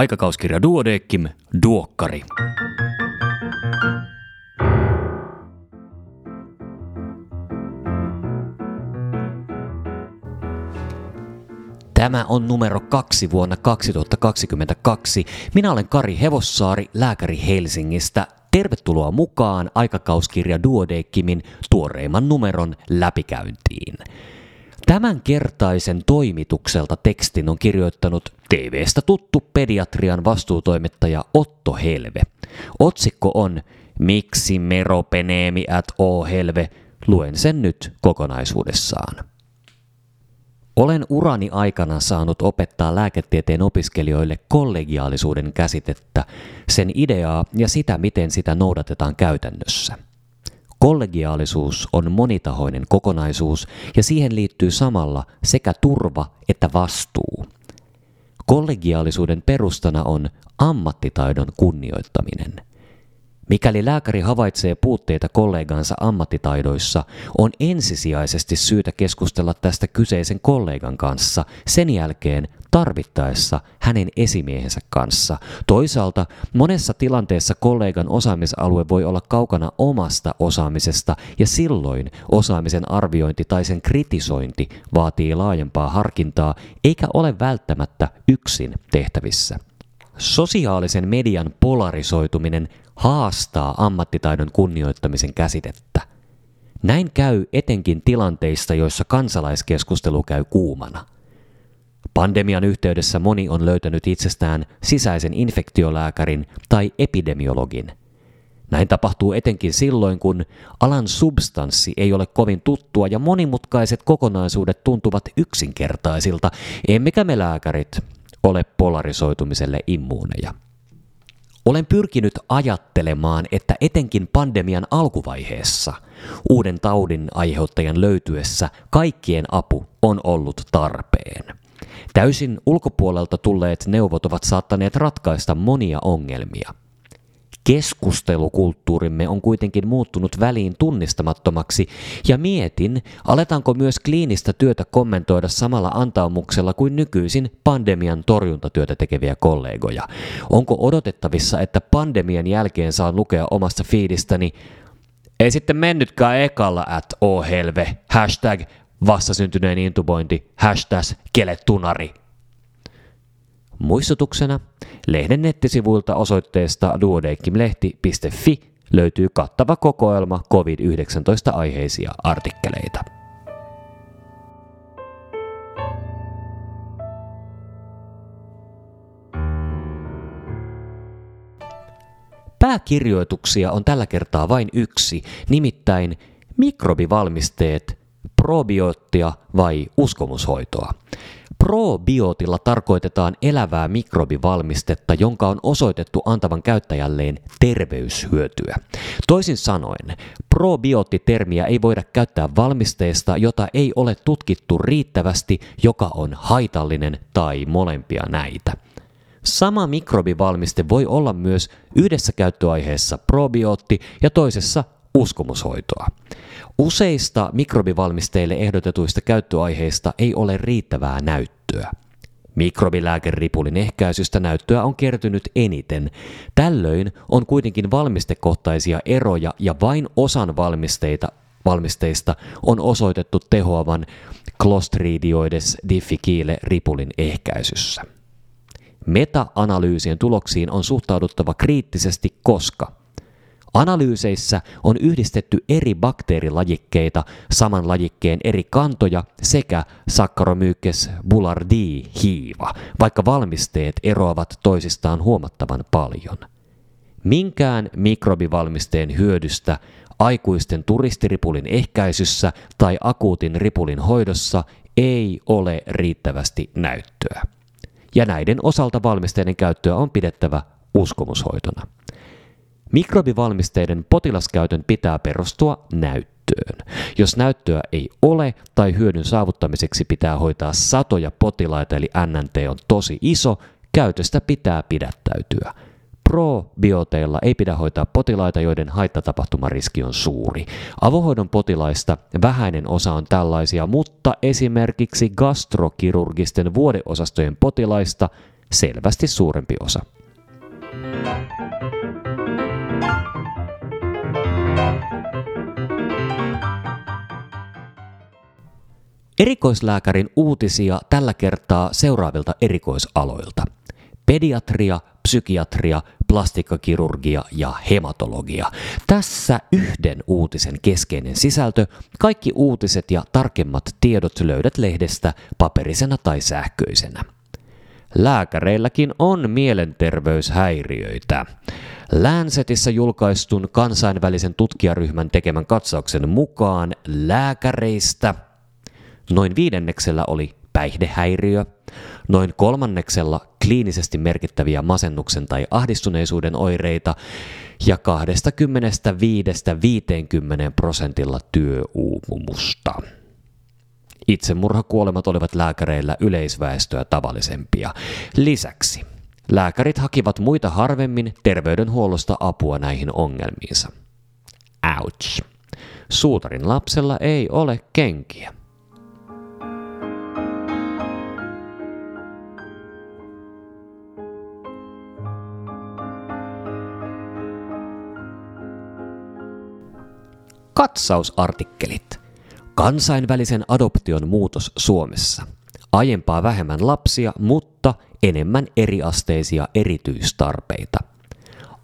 Aikakauskirja Duodeckim, Duokkari. Tämä on numero kaksi vuonna 2022. Minä olen Kari Hevossaari, lääkäri Helsingistä. Tervetuloa mukaan aikakauskirja Duodeckimin tuoreimman numeron läpikäyntiin. Tämän kertaisen toimitukselta tekstin on kirjoittanut TVstä tuttu pediatrian vastuutoimittaja Otto Helve. Otsikko on Miksi meropeneemi at o helve? Luen sen nyt kokonaisuudessaan. Olen urani aikana saanut opettaa lääketieteen opiskelijoille kollegiaalisuuden käsitettä, sen ideaa ja sitä, miten sitä noudatetaan käytännössä. Kollegiaalisuus on monitahoinen kokonaisuus ja siihen liittyy samalla sekä turva että vastuu. Kollegiaalisuuden perustana on ammattitaidon kunnioittaminen – Mikäli lääkäri havaitsee puutteita kollegansa ammattitaidoissa, on ensisijaisesti syytä keskustella tästä kyseisen kollegan kanssa, sen jälkeen tarvittaessa hänen esimiehensä kanssa. Toisaalta monessa tilanteessa kollegan osaamisalue voi olla kaukana omasta osaamisesta ja silloin osaamisen arviointi tai sen kritisointi vaatii laajempaa harkintaa eikä ole välttämättä yksin tehtävissä. Sosiaalisen median polarisoituminen haastaa ammattitaidon kunnioittamisen käsitettä. Näin käy etenkin tilanteissa, joissa kansalaiskeskustelu käy kuumana. Pandemian yhteydessä moni on löytänyt itsestään sisäisen infektiolääkärin tai epidemiologin. Näin tapahtuu etenkin silloin, kun alan substanssi ei ole kovin tuttua ja monimutkaiset kokonaisuudet tuntuvat yksinkertaisilta, emmekä me lääkärit ole polarisoitumiselle immuuneja. Olen pyrkinyt ajattelemaan, että etenkin pandemian alkuvaiheessa, uuden taudin aiheuttajan löytyessä, kaikkien apu on ollut tarpeen. Täysin ulkopuolelta tulleet neuvot ovat saattaneet ratkaista monia ongelmia. Keskustelukulttuurimme on kuitenkin muuttunut väliin tunnistamattomaksi ja mietin, aletaanko myös kliinistä työtä kommentoida samalla antaumuksella kuin nykyisin pandemian torjuntatyötä tekeviä kollegoja. Onko odotettavissa, että pandemian jälkeen saan lukea omasta fiidistäni ei sitten mennytkään ekalla at o helve, hashtag vastasyntyneen intubointi, hashtag keletunari. Muistutuksena, lehden nettisivuilta osoitteesta duodecimlehti.fi löytyy kattava kokoelma COVID-19 aiheisia artikkeleita. Pääkirjoituksia on tällä kertaa vain yksi, nimittäin mikrobivalmisteet, probioottia vai uskomushoitoa. Probiotilla tarkoitetaan elävää mikrobivalmistetta, jonka on osoitettu antavan käyttäjälleen terveyshyötyä. Toisin sanoen, probioottitermiä ei voida käyttää valmisteesta, jota ei ole tutkittu riittävästi, joka on haitallinen tai molempia näitä. Sama mikrobivalmiste voi olla myös yhdessä käyttöaiheessa probiootti ja toisessa uskomushoitoa. Useista mikrobivalmisteille ehdotetuista käyttöaiheista ei ole riittävää näyttöä. Mikrobilääkeripulin ehkäisystä näyttöä on kertynyt eniten. Tällöin on kuitenkin valmistekohtaisia eroja ja vain osan valmisteita, valmisteista on osoitettu tehoavan Clostridioides difficile ripulin ehkäisyssä. Meta-analyysien tuloksiin on suhtauduttava kriittisesti, koska – Analyyseissä on yhdistetty eri bakteerilajikkeita, saman lajikkeen eri kantoja sekä Saccharomyces boulardii hiiva, vaikka valmisteet eroavat toisistaan huomattavan paljon. Minkään mikrobivalmisteen hyödystä aikuisten turistiripulin ehkäisyssä tai akuutin ripulin hoidossa ei ole riittävästi näyttöä. Ja näiden osalta valmisteiden käyttöä on pidettävä uskomushoitona. Mikrobivalmisteiden potilaskäytön pitää perustua näyttöön. Jos näyttöä ei ole tai hyödyn saavuttamiseksi pitää hoitaa satoja potilaita eli NNT on tosi iso, käytöstä pitää pidättäytyä. Probioteilla ei pidä hoitaa potilaita, joiden haittatapahtumariski on suuri. Avohoidon potilaista vähäinen osa on tällaisia, mutta esimerkiksi gastrokirurgisten vuodeosastojen potilaista selvästi suurempi osa. Erikoislääkärin uutisia tällä kertaa seuraavilta erikoisaloilta. Pediatria, psykiatria, plastikkakirurgia ja hematologia. Tässä yhden uutisen keskeinen sisältö. Kaikki uutiset ja tarkemmat tiedot löydät lehdestä paperisena tai sähköisenä. Lääkäreilläkin on mielenterveyshäiriöitä. Lancetissa julkaistun kansainvälisen tutkijaryhmän tekemän katsauksen mukaan lääkäreistä noin viidenneksellä oli päihdehäiriö, noin kolmanneksella kliinisesti merkittäviä masennuksen tai ahdistuneisuuden oireita ja 25-50 prosentilla työuupumusta. Itsemurhakuolemat olivat lääkäreillä yleisväestöä tavallisempia. Lisäksi lääkärit hakivat muita harvemmin terveydenhuollosta apua näihin ongelmiinsa. Ouch. Suutarin lapsella ei ole kenkiä. Katsausartikkelit. Kansainvälisen adoption muutos Suomessa. Aiempaa vähemmän lapsia, mutta enemmän eriasteisia erityistarpeita.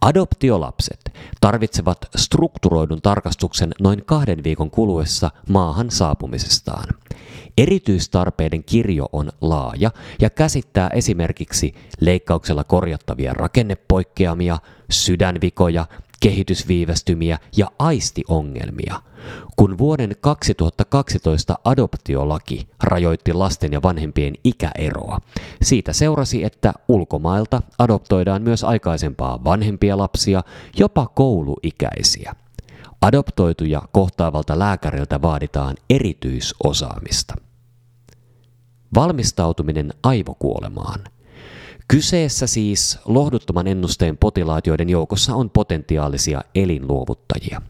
Adoptiolapset tarvitsevat strukturoidun tarkastuksen noin kahden viikon kuluessa maahan saapumisestaan. Erityistarpeiden kirjo on laaja ja käsittää esimerkiksi leikkauksella korjattavia rakennepoikkeamia, sydänvikoja, kehitysviivästymiä ja aistiongelmia, kun vuoden 2012 adoptiolaki rajoitti lasten ja vanhempien ikäeroa. Siitä seurasi, että ulkomailta adoptoidaan myös aikaisempaa vanhempia lapsia, jopa kouluikäisiä. Adoptoituja kohtaavalta lääkäriltä vaaditaan erityisosaamista. Valmistautuminen aivokuolemaan – Kyseessä siis lohduttoman ennusteen potilaat, joiden joukossa on potentiaalisia elinluovuttajia.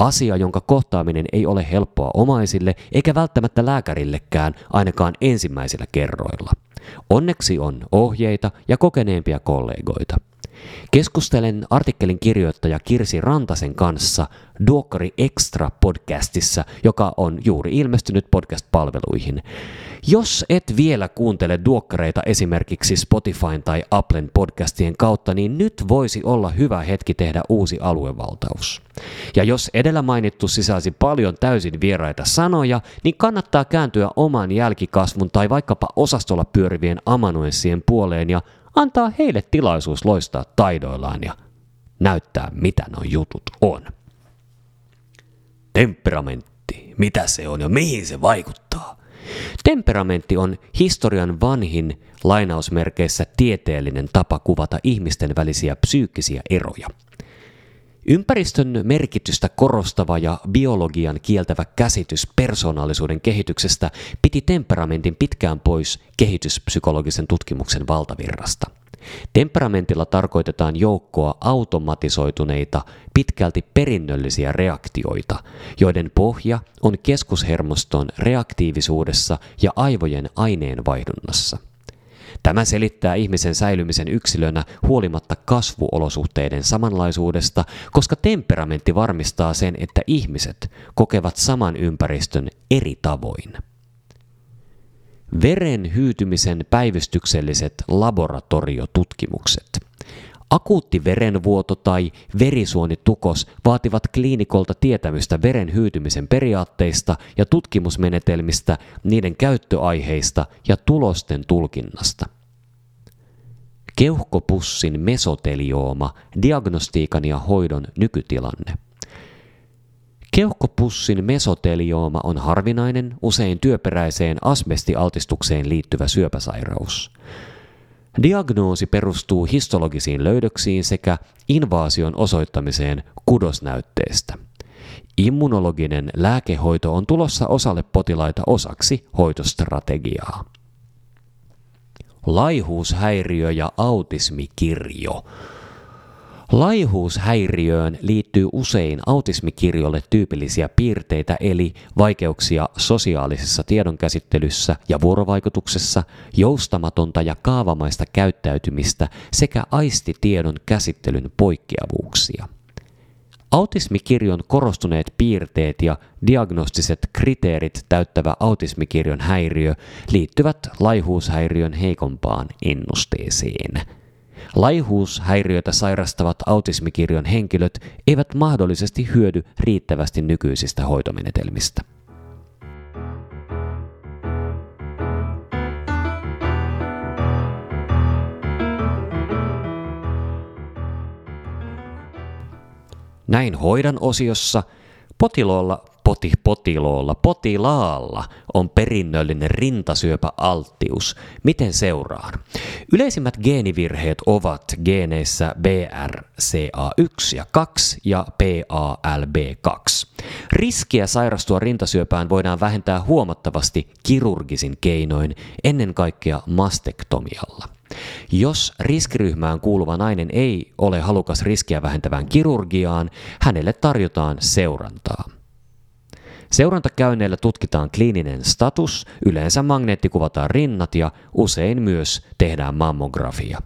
Asia, jonka kohtaaminen ei ole helppoa omaisille eikä välttämättä lääkärillekään ainakaan ensimmäisillä kerroilla. Onneksi on ohjeita ja kokeneempia kollegoita. Keskustelen artikkelin kirjoittaja Kirsi Rantasen kanssa Duokkari Extra podcastissa, joka on juuri ilmestynyt podcast-palveluihin. Jos et vielä kuuntele duokkareita esimerkiksi Spotifyn tai Applen podcastien kautta, niin nyt voisi olla hyvä hetki tehdä uusi aluevaltaus. Ja jos edellä mainittu sisälsi paljon täysin vieraita sanoja, niin kannattaa kääntyä oman jälkikasvun tai vaikkapa osastolla pyörivien amanuenssien puoleen ja antaa heille tilaisuus loistaa taidoillaan ja näyttää mitä nuo jutut on. Temperamentti, mitä se on ja mihin se vaikuttaa? Temperamentti on historian vanhin lainausmerkeissä tieteellinen tapa kuvata ihmisten välisiä psyykkisiä eroja. Ympäristön merkitystä korostava ja biologian kieltävä käsitys persoonallisuuden kehityksestä piti temperamentin pitkään pois kehityspsykologisen tutkimuksen valtavirrasta. Temperamentilla tarkoitetaan joukkoa automatisoituneita, pitkälti perinnöllisiä reaktioita, joiden pohja on keskushermoston reaktiivisuudessa ja aivojen aineenvaihdunnassa. Tämä selittää ihmisen säilymisen yksilönä huolimatta kasvuolosuhteiden samanlaisuudesta, koska temperamentti varmistaa sen, että ihmiset kokevat saman ympäristön eri tavoin. Veren hyytymisen päivystykselliset laboratoriotutkimukset. Akuutti verenvuoto tai verisuonitukos vaativat kliinikolta tietämystä veren hyytymisen periaatteista ja tutkimusmenetelmistä, niiden käyttöaiheista ja tulosten tulkinnasta. Keuhkopussin mesoteliooma, diagnostiikan ja hoidon nykytilanne. Keuhkopussin mesoteliooma on harvinainen, usein työperäiseen asbestialtistukseen liittyvä syöpäsairaus. Diagnoosi perustuu histologisiin löydöksiin sekä invaasion osoittamiseen kudosnäytteestä. Immunologinen lääkehoito on tulossa osalle potilaita osaksi hoitostrategiaa. Laihuushäiriö ja autismikirjo. Laihuushäiriöön liittyy usein autismikirjolle tyypillisiä piirteitä eli vaikeuksia sosiaalisessa tiedonkäsittelyssä ja vuorovaikutuksessa, joustamatonta ja kaavamaista käyttäytymistä sekä aistitiedon käsittelyn poikkeavuuksia. Autismikirjon korostuneet piirteet ja diagnostiset kriteerit täyttävä autismikirjon häiriö liittyvät laihuushäiriön heikompaan ennusteeseen. Laihuushäiriötä sairastavat autismikirjon henkilöt eivät mahdollisesti hyödy riittävästi nykyisistä hoitomenetelmistä. Näin hoidan osiossa potilaalla poti, potiloolla, potilaalla on perinnöllinen rintasyöpäalttius. Miten seuraan? Yleisimmät geenivirheet ovat geeneissä BRCA1 ja 2 ja PALB2. Riskiä sairastua rintasyöpään voidaan vähentää huomattavasti kirurgisin keinoin, ennen kaikkea mastektomialla. Jos riskiryhmään kuuluva nainen ei ole halukas riskiä vähentävään kirurgiaan, hänelle tarjotaan seurantaa. Seurantakäynneillä tutkitaan kliininen status, yleensä magneettikuvataan rinnat ja usein myös tehdään mammografia.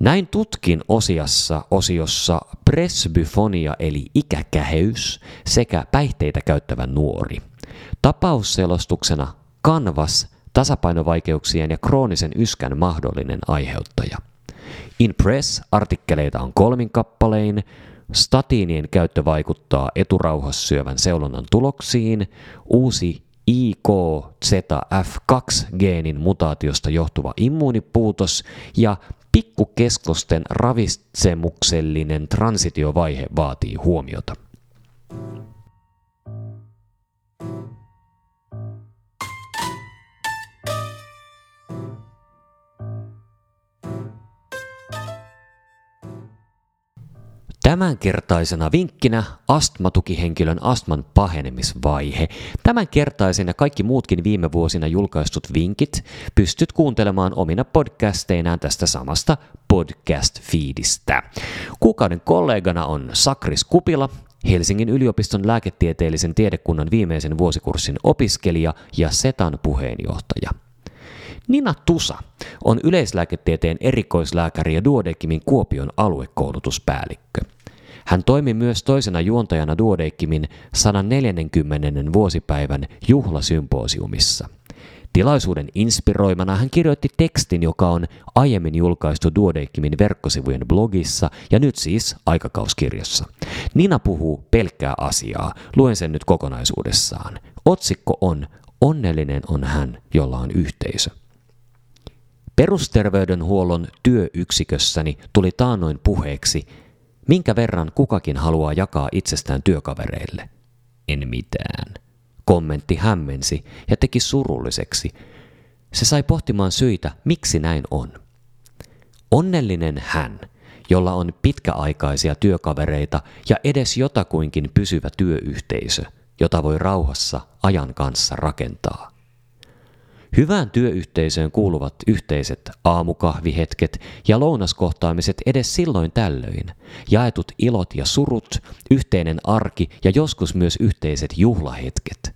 Näin tutkin osiassa osiossa presbyfonia eli ikäkäheys sekä päihteitä käyttävä nuori. Tapausselostuksena kanvas tasapainovaikeuksien ja kroonisen yskän mahdollinen aiheuttaja. In Press-artikkeleita on kolmin kappalein, Statiinien käyttö vaikuttaa eturauhassyövän seulonnan tuloksiin. Uusi IKZF2-geenin mutaatiosta johtuva immuunipuutos ja pikkukeskosten ravitsemuksellinen transitiovaihe vaatii huomiota. Tämänkertaisena vinkkinä astmatukihenkilön astman pahenemisvaihe. Tämänkertaisen ja kaikki muutkin viime vuosina julkaistut vinkit pystyt kuuntelemaan omina podcasteinaan tästä samasta podcast-feedistä. Kuukauden kollegana on Sakris Kupila, Helsingin yliopiston lääketieteellisen tiedekunnan viimeisen vuosikurssin opiskelija ja SETAN puheenjohtaja. Nina Tusa on yleislääketieteen erikoislääkäri ja Duodeckimin Kuopion aluekoulutuspäällikkö. Hän toimi myös toisena juontajana Duodeckimin 140. vuosipäivän juhlasymposiumissa. Tilaisuuden inspiroimana hän kirjoitti tekstin, joka on aiemmin julkaistu Duodeckimin verkkosivujen blogissa ja nyt siis aikakauskirjassa. Nina puhuu pelkkää asiaa. Luen sen nyt kokonaisuudessaan. Otsikko on Onnellinen on hän, jolla on yhteisö. Perusterveydenhuollon työyksikössäni tuli taannoin puheeksi, minkä verran kukakin haluaa jakaa itsestään työkavereille. En mitään. Kommentti hämmensi ja teki surulliseksi. Se sai pohtimaan syitä, miksi näin on. Onnellinen hän, jolla on pitkäaikaisia työkavereita ja edes jotakuinkin pysyvä työyhteisö, jota voi rauhassa ajan kanssa rakentaa. Hyvään työyhteisöön kuuluvat yhteiset aamukahvihetket ja lounaskohtaamiset edes silloin tällöin, jaetut ilot ja surut, yhteinen arki ja joskus myös yhteiset juhlahetket.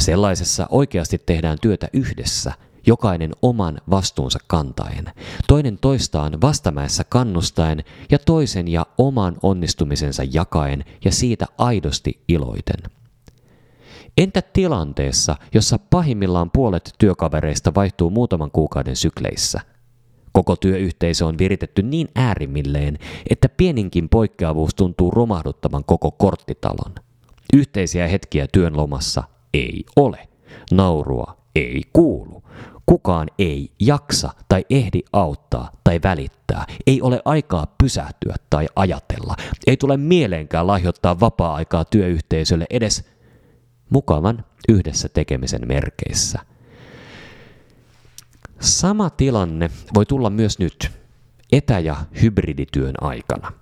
Sellaisessa oikeasti tehdään työtä yhdessä, jokainen oman vastuunsa kantaen, toinen toistaan vastamäessä kannustaen ja toisen ja oman onnistumisensa jakaen ja siitä aidosti iloiten. Entä tilanteessa, jossa pahimmillaan puolet työkavereista vaihtuu muutaman kuukauden sykleissä? Koko työyhteisö on viritetty niin äärimmilleen, että pieninkin poikkeavuus tuntuu romahduttavan koko korttitalon. Yhteisiä hetkiä työn lomassa ei ole. Naurua ei kuulu. Kukaan ei jaksa tai ehdi auttaa tai välittää. Ei ole aikaa pysähtyä tai ajatella. Ei tule mieleenkään lahjoittaa vapaa-aikaa työyhteisölle edes mukavan yhdessä tekemisen merkeissä. Sama tilanne voi tulla myös nyt, etä- ja hybridityön aikana.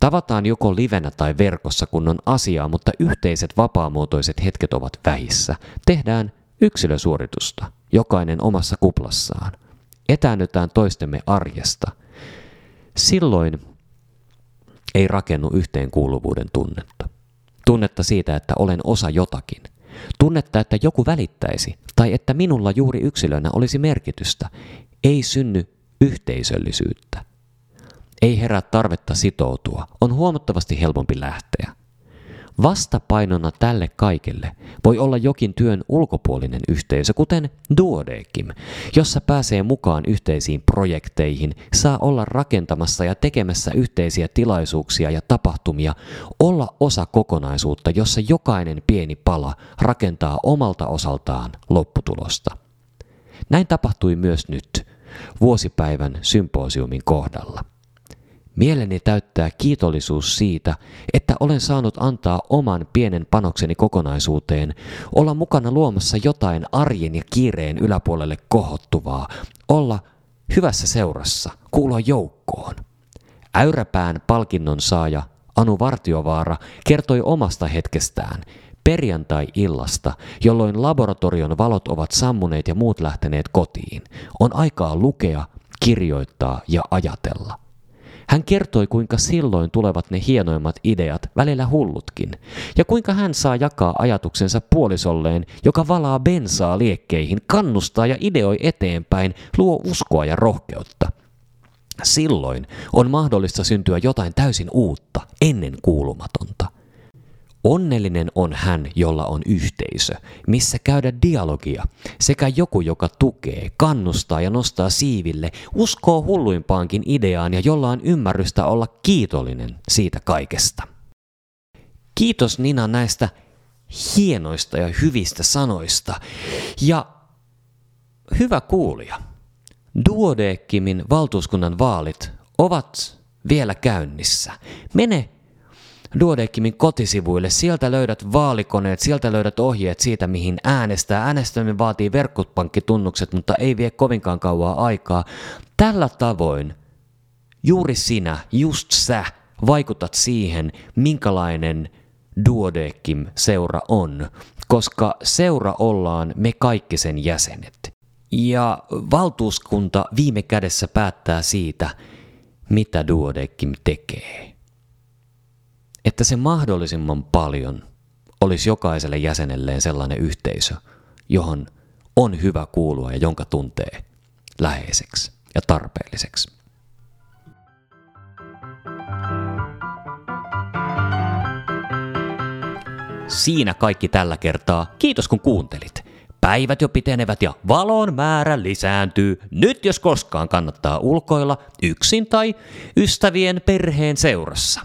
Tavataan joko livenä tai verkossa, kun on asiaa, mutta yhteiset vapaamuotoiset hetket ovat vähissä. Tehdään yksilösuoritusta, jokainen omassa kuplassaan. Etäännytään toistemme arjesta. Silloin ei rakennu yhteenkuuluvuuden tunnetta. Tunnetta siitä, että olen osa jotakin. Tunnetta, että joku välittäisi, tai että minulla juuri yksilönä olisi merkitystä. Ei synny yhteisöllisyyttä. Ei herää tarvetta sitoutua. On huomattavasti helpompi lähteä. Vastapainona tälle kaikelle voi olla jokin työn ulkopuolinen yhteisö, kuten Duodekim, jossa pääsee mukaan yhteisiin projekteihin, saa olla rakentamassa ja tekemässä yhteisiä tilaisuuksia ja tapahtumia, olla osa kokonaisuutta, jossa jokainen pieni pala rakentaa omalta osaltaan lopputulosta. Näin tapahtui myös nyt, vuosipäivän symposiumin kohdalla. Mieleni täyttää kiitollisuus siitä, että olen saanut antaa oman pienen panokseni kokonaisuuteen, olla mukana luomassa jotain arjen ja kiireen yläpuolelle kohottuvaa, olla hyvässä seurassa, kuulua joukkoon. Äyräpään palkinnon saaja Anu Vartiovaara kertoi omasta hetkestään, perjantai-illasta, jolloin laboratorion valot ovat sammuneet ja muut lähteneet kotiin. On aikaa lukea, kirjoittaa ja ajatella. Hän kertoi, kuinka silloin tulevat ne hienoimmat ideat, välillä hullutkin, ja kuinka hän saa jakaa ajatuksensa puolisolleen, joka valaa bensaa liekkeihin, kannustaa ja ideoi eteenpäin, luo uskoa ja rohkeutta. Silloin on mahdollista syntyä jotain täysin uutta, ennen kuulumatonta. Onnellinen on hän, jolla on yhteisö, missä käydä dialogia, sekä joku, joka tukee, kannustaa ja nostaa siiville, uskoo hulluimpaankin ideaan ja jolla on ymmärrystä olla kiitollinen siitä kaikesta. Kiitos Nina näistä hienoista ja hyvistä sanoista. Ja hyvä kuulija, Duodeckimin valtuuskunnan vaalit ovat vielä käynnissä. Mene Duodeckimin kotisivuille. Sieltä löydät vaalikoneet, sieltä löydät ohjeet siitä, mihin äänestää. Äänestäminen vaatii verkkopankkitunnukset, mutta ei vie kovinkaan kauaa aikaa. Tällä tavoin juuri sinä, just sä, vaikutat siihen, minkälainen Duodeckim seura on, koska seura ollaan me kaikki sen jäsenet. Ja valtuuskunta viime kädessä päättää siitä, mitä Duodeckim tekee että se mahdollisimman paljon olisi jokaiselle jäsenelleen sellainen yhteisö, johon on hyvä kuulua ja jonka tuntee läheiseksi ja tarpeelliseksi. Siinä kaikki tällä kertaa. Kiitos kun kuuntelit. Päivät jo pitenevät ja valon määrä lisääntyy. Nyt jos koskaan kannattaa ulkoilla yksin tai ystävien perheen seurassa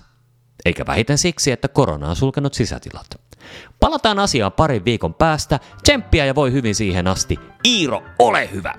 eikä vähiten siksi, että korona on sulkenut sisätilat. Palataan asiaan parin viikon päästä. Tsemppiä ja voi hyvin siihen asti. Iiro, ole hyvä!